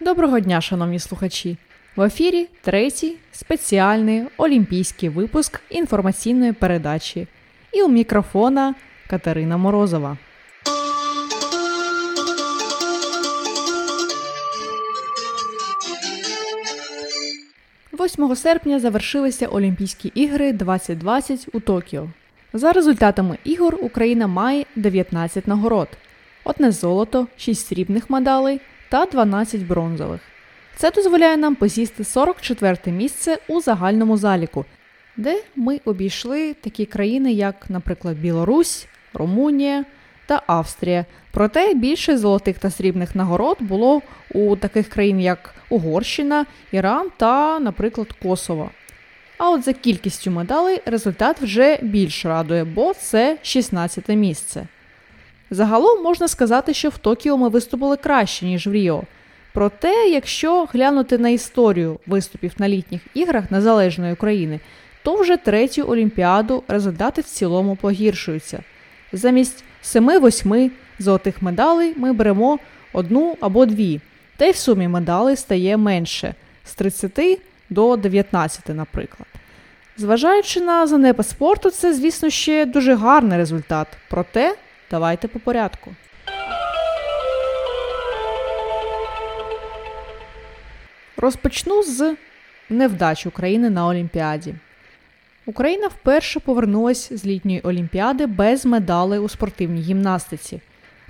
Доброго дня, шановні слухачі! В ефірі третій спеціальний олімпійський випуск інформаційної передачі. І у мікрофона Катерина Морозова. «8 серпня завершилися Олімпійські ігри 2020 у Токіо. За результатами ігор Україна має 19 нагород: одне золото, 6 срібних медалей та 12 бронзових. Це дозволяє нам посісти 44 місце у загальному заліку, де ми обійшли такі країни, як, наприклад, Білорусь, Румунія та Австрія. Проте більше золотих та срібних нагород було у таких країн, як Угорщина, Іран та, наприклад, Косово. А от за кількістю медалей результат вже більш радує, бо це 16 місце. Загалом можна сказати, що в Токіо ми виступили краще, ніж в Ріо. Проте, якщо глянути на історію виступів на літніх іграх Незалежної України, то вже третю олімпіаду результати в цілому погіршуються. Замість 7-8 золотих медалей ми беремо одну або дві, та й в сумі медалей стає менше з 30 до 19, наприклад. Зважаючи на занепад спорту, це, звісно, ще дуже гарний результат. Проте давайте по порядку. Розпочну з невдач України на Олімпіаді. Україна вперше повернулася з літньої олімпіади без медалей у спортивній гімнастиці.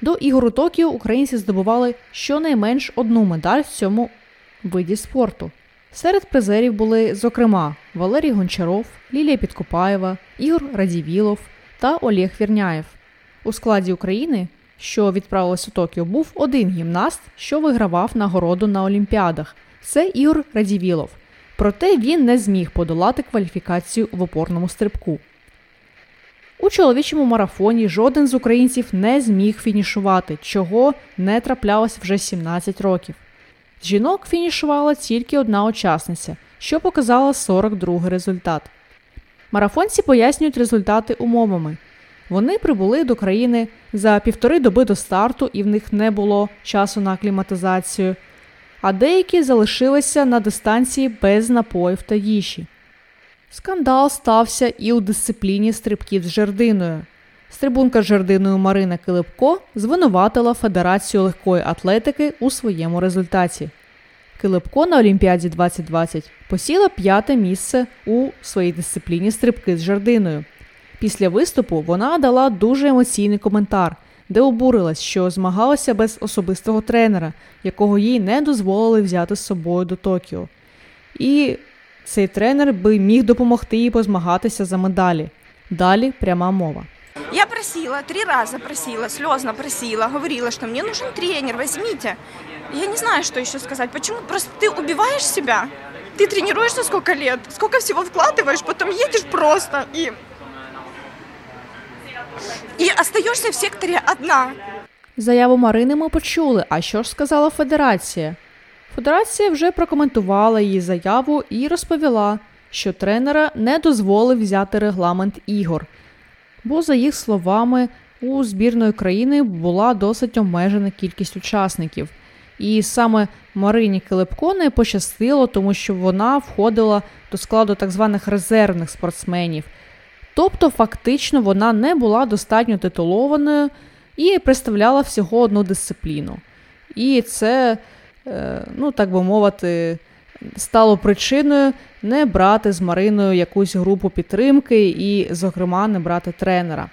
До ігор у Токіо українці здобували щонайменш одну медаль в цьому виді спорту. Серед призерів були, зокрема, Валерій Гончаров, Лілія Підкопаєва, Ігор Радівілов та Олег Вірняєв. У складі України, що відправилась у Токіо, був один гімнаст, що вигравав нагороду на Олімпіадах. Це Ігор Радівілов. Проте він не зміг подолати кваліфікацію в опорному стрибку. У чоловічому марафоні жоден з українців не зміг фінішувати, чого не траплялось вже 17 років. З жінок фінішувала тільки одна учасниця, що показала 42 результат. Марафонці пояснюють результати умовами. Вони прибули до країни за півтори доби до старту, і в них не було часу на акліматизацію а деякі залишилися на дистанції без напоїв та їжі. Скандал стався і у дисципліні стрибків з жердиною. Стрибунка з жердиною Марина Килипко звинуватила Федерацію легкої атлетики у своєму результаті. Килипко на Олімпіаді 2020 посіла п'яте місце у своїй дисципліні стрибки з жердиною. Після виступу вона дала дуже емоційний коментар, де обурилась, що змагалася без особистого тренера, якого їй не дозволили взяти з собою до Токіо. І цей тренер би міг допомогти їй позмагатися за медалі. Далі пряма мова. Я просила, три раза просила, слезно просила, говорила, что мне нужен тренер, возьмите. Я не знаю, что еще сказать. Почему? Просто ты убиваешь себя. Ты тренируешься сколько лет, сколько всего вкладываешь, потом едешь просто и і остаєшся в секторі одна. Заяву Марини ми почули. А що ж сказала Федерація? Федерація вже прокоментувала її заяву і розповіла, що тренера не дозволив взяти регламент ігор, бо, за їх словами, у збірної країни була досить обмежена кількість учасників. І саме Марині Килипко не пощастило, тому що вона входила до складу так званих резервних спортсменів. Тобто, фактично, вона не була достатньо титулованою і представляла всього одну дисципліну. І це, е, ну так би мовити, стало причиною не брати з Мариною якусь групу підтримки і, зокрема, не брати тренера.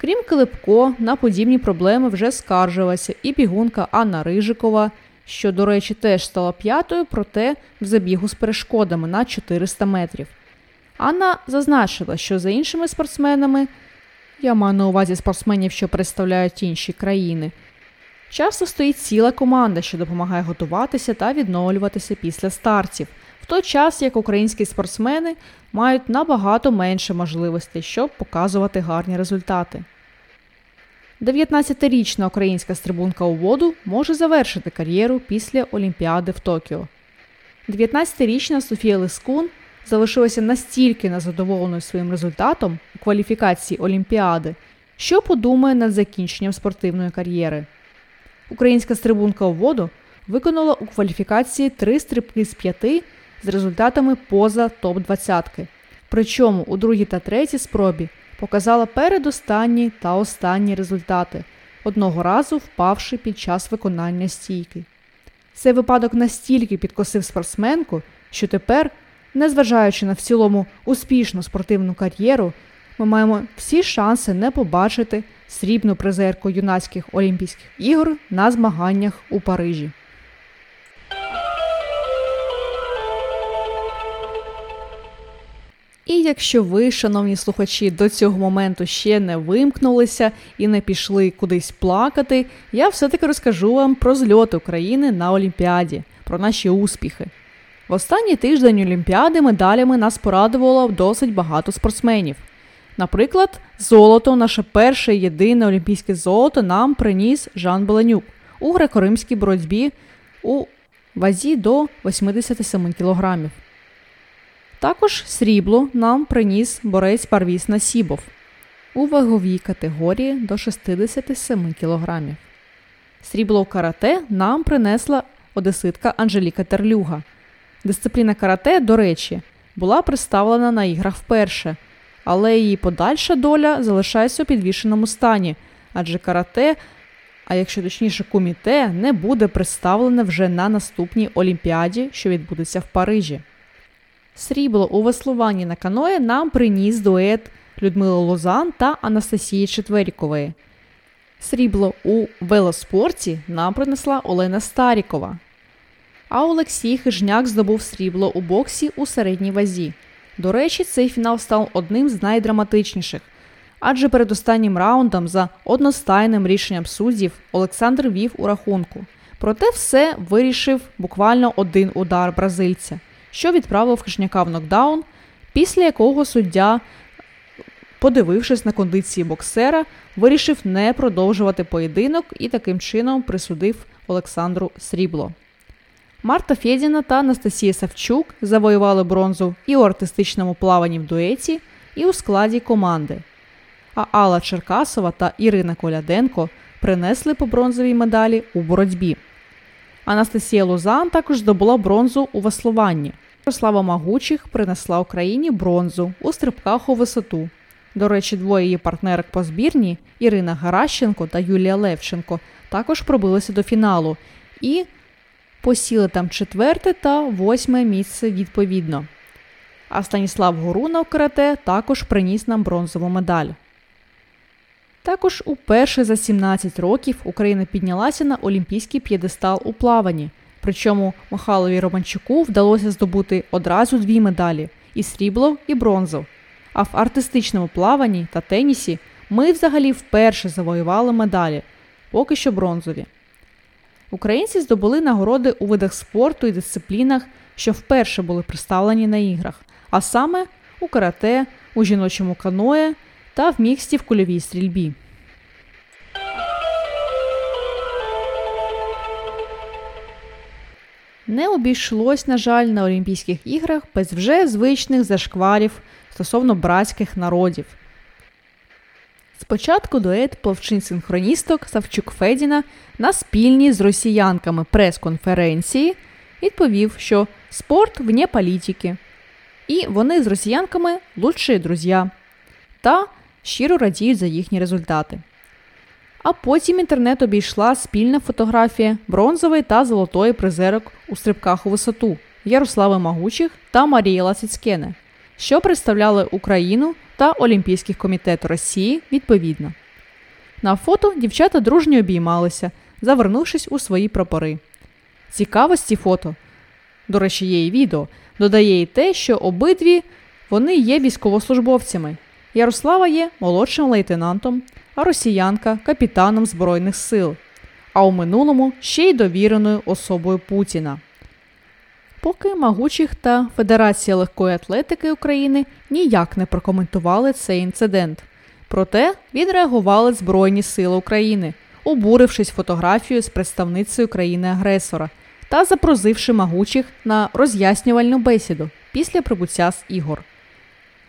Крім Килипко, на подібні проблеми вже скаржилася і бігунка Анна Рижикова, що, до речі, теж стала п'ятою, проте в забігу з перешкодами на 400 метрів. Анна зазначила, що за іншими спортсменами, я маю на увазі спортсменів, що представляють інші країни, часто стоїть ціла команда, що допомагає готуватися та відновлюватися після стартів, в той час як українські спортсмени мають набагато менше можливостей, щоб показувати гарні результати. 19-річна українська стрибунка у воду може завершити кар'єру після Олімпіади в Токіо. 19-річна Софія Лискун залишилася настільки незадоволеною своїм результатом у кваліфікації Олімпіади, що подумає над закінченням спортивної кар'єри. Українська стрибунка у воду виконала у кваліфікації три стрибки з п'яти з результатами поза топ-20. Причому у другій та третій спробі показала передостанні та останні результати, одного разу впавши під час виконання стійки. Цей випадок настільки підкосив спортсменку, що тепер, незважаючи на в цілому успішну спортивну кар'єру, ми маємо всі шанси не побачити срібну призерку юнацьких Олімпійських ігор на змаганнях у Парижі. І якщо ви, шановні слухачі, до цього моменту ще не вимкнулися і не пішли кудись плакати, я все-таки розкажу вам про зльот України на Олімпіаді, про наші успіхи. В останній тиждень Олімпіади медалями нас порадувало досить багато спортсменів. Наприклад, золото, наше перше єдине олімпійське золото, нам приніс Жан Беленюк у греко-римській боротьбі у вазі до 87 кілограмів. Також срібло нам приніс борець Парвіс Насібов у ваговій категорії до 67 кг. Срібло в карате нам принесла одеситка Анжеліка Терлюга. Дисципліна карате, до речі, була представлена на іграх вперше, але її подальша доля залишається у підвішеному стані, адже карате, а якщо точніше куміте, не буде представлене вже на наступній Олімпіаді, що відбудеться в Парижі. Срібло у веслуванні на каное нам приніс дует Людмила Лозан та Анастасії Четверікової. Срібло у велоспорті нам принесла Олена Старікова. А Олексій Хижняк здобув срібло у боксі у середній вазі. До речі, цей фінал став одним з найдраматичніших. Адже перед останнім раундом за одностайним рішенням суддів Олександр вів у рахунку. Проте все вирішив буквально один удар бразильця що відправив Хижняка в нокдаун, після якого суддя, подивившись на кондиції боксера, вирішив не продовжувати поєдинок і таким чином присудив Олександру Срібло. Марта Фєдіна та Анастасія Савчук завоювали бронзу і у артистичному плаванні в дуеті, і у складі команди. А Алла Черкасова та Ірина Коляденко принесли по бронзовій медалі у боротьбі. Анастасія Лузан також здобула бронзу у веслуванні. Ярослава Магучих принесла Україні бронзу у стрибках у висоту. До речі, двоє її партнерок по збірні Ірина Гаращенко та Юлія Левченко також пробилися до фіналу і посіли там четверте та восьме місце відповідно. А Станіслав Горуна в карате також приніс нам бронзову медаль. Також уперше за 17 років Україна піднялася на олімпійський п'єдестал у плаванні. Причому Михайлові Романчуку вдалося здобути одразу дві медалі і срібло, і бронзу. А в артистичному плаванні та тенісі ми взагалі вперше завоювали медалі, поки що бронзові. Українці здобули нагороди у видах спорту і дисциплінах, що вперше були представлені на іграх, а саме у карате, у жіночому каное та в міксті в кульовій стрільбі. Не обійшлось, на жаль, на Олімпійських іграх без вже звичних зашкварів стосовно братських народів. Спочатку дует пловчин-синхроністок Савчук Федіна на спільній з росіянками прес-конференції відповів, що спорт вне політики, і вони з росіянками лучші друзі та щиро радіють за їхні результати. А потім інтернет обійшла спільна фотографія бронзової та золотої призерок у стрибках у висоту Ярослави Магучих та Марії Ласицькене, що представляли Україну та Олімпійський комітет Росії відповідно. На фото дівчата дружньо обіймалися, завернувшись у свої прапори. Цікавості фото, до речі, є і відео, додає і те, що обидві вони є військовослужбовцями. Ярослава є молодшим лейтенантом, а росіянка капітаном Збройних сил, а у минулому ще й довіреною особою Путіна. Поки Магучих та Федерація легкої атлетики України ніяк не прокоментували цей інцидент. Проте відреагували Збройні Сили України, обурившись фотографією з представницею країни-агресора та запросивши могучих на роз'яснювальну бесіду після прибуття з ігор.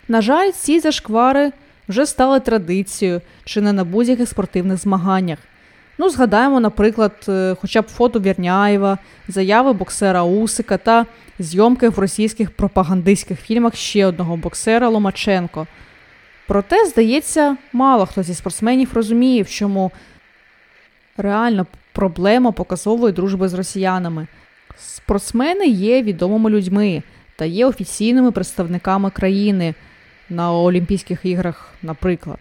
На жаль, ці зашквари вже стали традицією чи не на будь-яких спортивних змаганнях. Ну, згадаємо, наприклад, е, хоча б фото Вірняєва, заяви боксера Усика та зйомки в російських пропагандистських фільмах ще одного боксера Ломаченко. Проте, здається, мало хто зі спортсменів розуміє, в чому реальна проблема показової дружби з росіянами. Спортсмени є відомими людьми та є офіційними представниками країни на Олімпійських іграх, наприклад.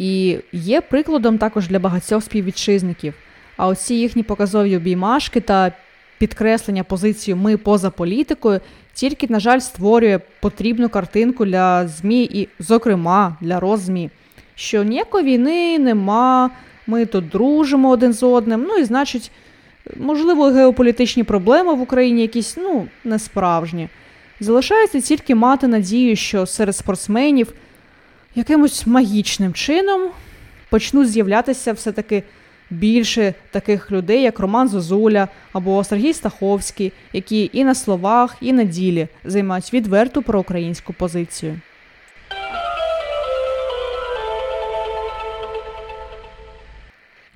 І є прикладом також для багатьох співвітчизників. А оці їхні показові обіймашки та підкреслення позиції ми поза політикою тільки, на жаль, створює потрібну картинку для ЗМІ і, зокрема, для роззмі, що ніякої війни нема, ми тут дружимо один з одним. Ну і значить, можливо, геополітичні проблеми в Україні якісь ну, несправжні. Залишається тільки мати надію, що серед спортсменів якимось магічним чином почнуть з'являтися все-таки більше таких людей, як Роман Зозуля або Сергій Стаховський, які і на словах, і на ділі займають відверту проукраїнську позицію.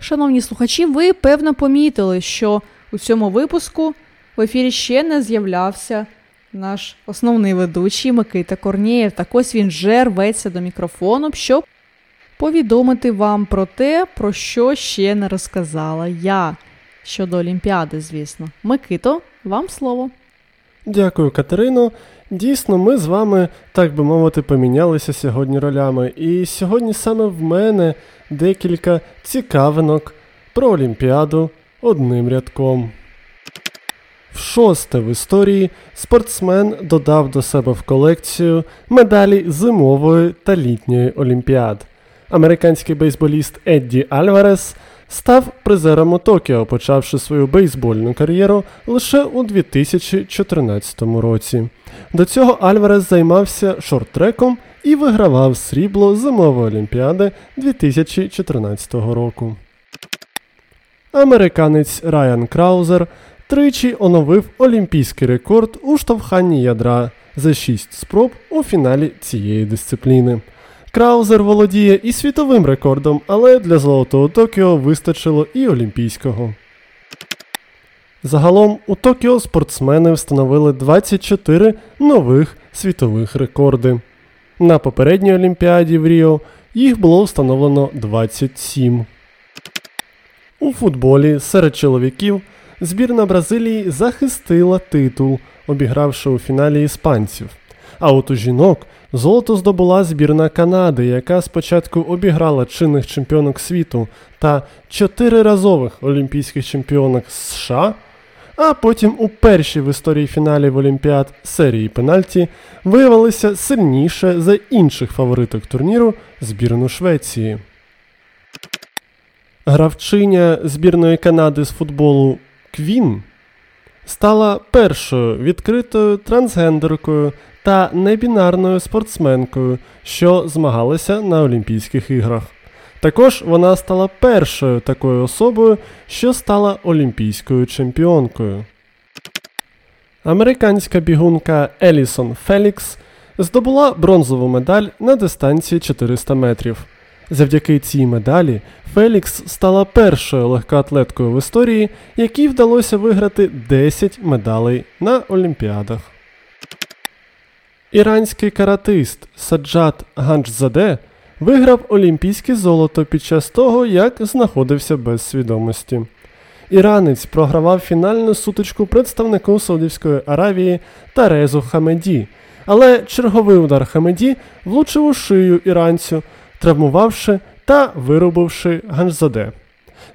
Шановні слухачі, ви певно помітили, що у цьому випуску в ефірі ще не з'являвся наш основний ведучий Микита Корнієв. Так ось він вже рветься до мікрофону, щоб повідомити вам про те, про що ще не розказала я щодо Олімпіади, звісно. Микито, вам слово. Дякую, Катерино. Дійсно, ми з вами, так би мовити, помінялися сьогодні ролями. І сьогодні саме в мене декілька цікавинок про Олімпіаду одним рядком. В шосте в історії спортсмен додав до себе в колекцію медалі зимової та літньої олімпіад. Американський бейсболіст Едді Альварес став призером у Токіо, почавши свою бейсбольну кар'єру лише у 2014 році. До цього Альварес займався шорт-треком і вигравав срібло зимової олімпіади 2014 року. Американець Райан Краузер тричі оновив олімпійський рекорд у штовханні ядра за 6 спроб у фіналі цієї дисципліни. Краузер володіє і світовим рекордом, але для Золотого Токіо вистачило і олімпійського. Загалом у Токіо спортсмени встановили 24 нових світових рекорди. На попередній Олімпіаді в Ріо їх було встановлено 27. У футболі серед чоловіків збірна Бразилії захистила титул, обігравши у фіналі іспанців. А от у жінок золото здобула збірна Канади, яка спочатку обіграла чинних чемпіонок світу та чотириразових олімпійських чемпіонок США, а потім у першій в історії фіналів Олімпіад серії пенальті виявилися сильніше за інших фавориток турніру збірну Швеції. Гравчиня збірної Канади з футболу Квін стала першою відкритою трансгендеркою та небінарною спортсменкою, що змагалася на Олімпійських іграх. Також вона стала першою такою особою, що стала олімпійською чемпіонкою. Американська бігунка Елісон Фелікс здобула бронзову медаль на дистанції 400 метрів. Завдяки цій медалі Фелікс стала першою легкоатлеткою в історії, якій вдалося виграти 10 медалей на Олімпіадах. Іранський каратист Саджат Ганджзаде виграв олімпійське золото під час того, як знаходився без свідомості. Іранець програвав фінальну сутичку представнику Саудівської Аравії Тарезу Хамеді, але черговий удар Хамеді влучив у шию іранцю, травмувавши та виробивши Ганджзаде.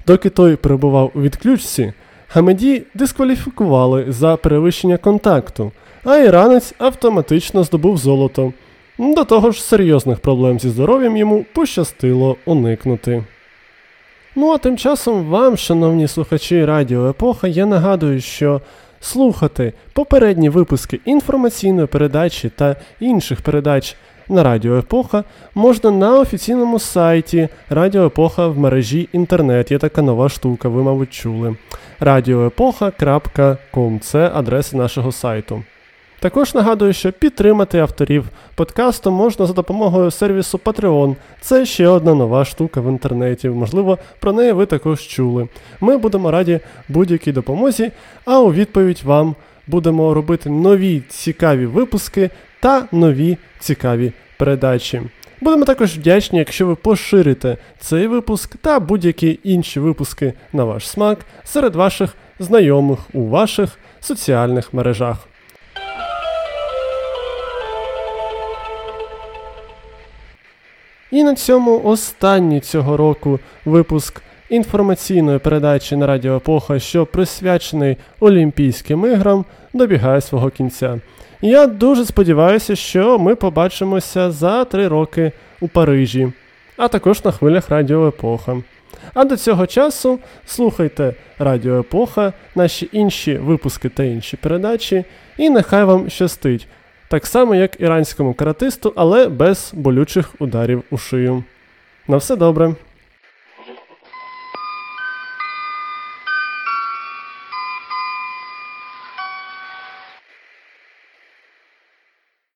Доки той перебував у відключці, Хамеді дискваліфікували за перевищення контакту, а іранець автоматично здобув золото. До того ж, серйозних проблем зі здоров'ям йому пощастило уникнути. Ну а тим часом вам, шановні слухачі Радіо Епоха, я нагадую, що слухати попередні випуски інформаційної передачі та інших передач на Радіо Епоха можна на офіційному сайті Радіо Епоха в мережі інтернет. Є така нова штука, ви, мабуть, чули. radioepocha.com – це адреса нашого сайту. Також нагадую, що підтримати авторів подкасту можна за допомогою сервісу Patreon. Це ще одна нова штука в інтернеті. Можливо, про неї ви також чули. Ми будемо раді будь-якій допомозі, а у відповідь вам будемо робити нові цікаві випуски та нові цікаві передачі. Будемо також вдячні, якщо ви поширите цей випуск та будь-які інші випуски на ваш смак серед ваших знайомих у ваших соціальних мережах. І на цьому останній цього року випуск інформаційної передачі на Радіо Епоха, що присвячений Олімпійським іграм, добігає свого кінця. І Я дуже сподіваюся, що ми побачимося за три роки у Парижі, а також на хвилях Радіо Епоха. А до цього часу слухайте Радіо Епоха, наші інші випуски та інші передачі, і нехай вам щастить, так само, як іранському каратисту, але без болючих ударів у шию. На все добре.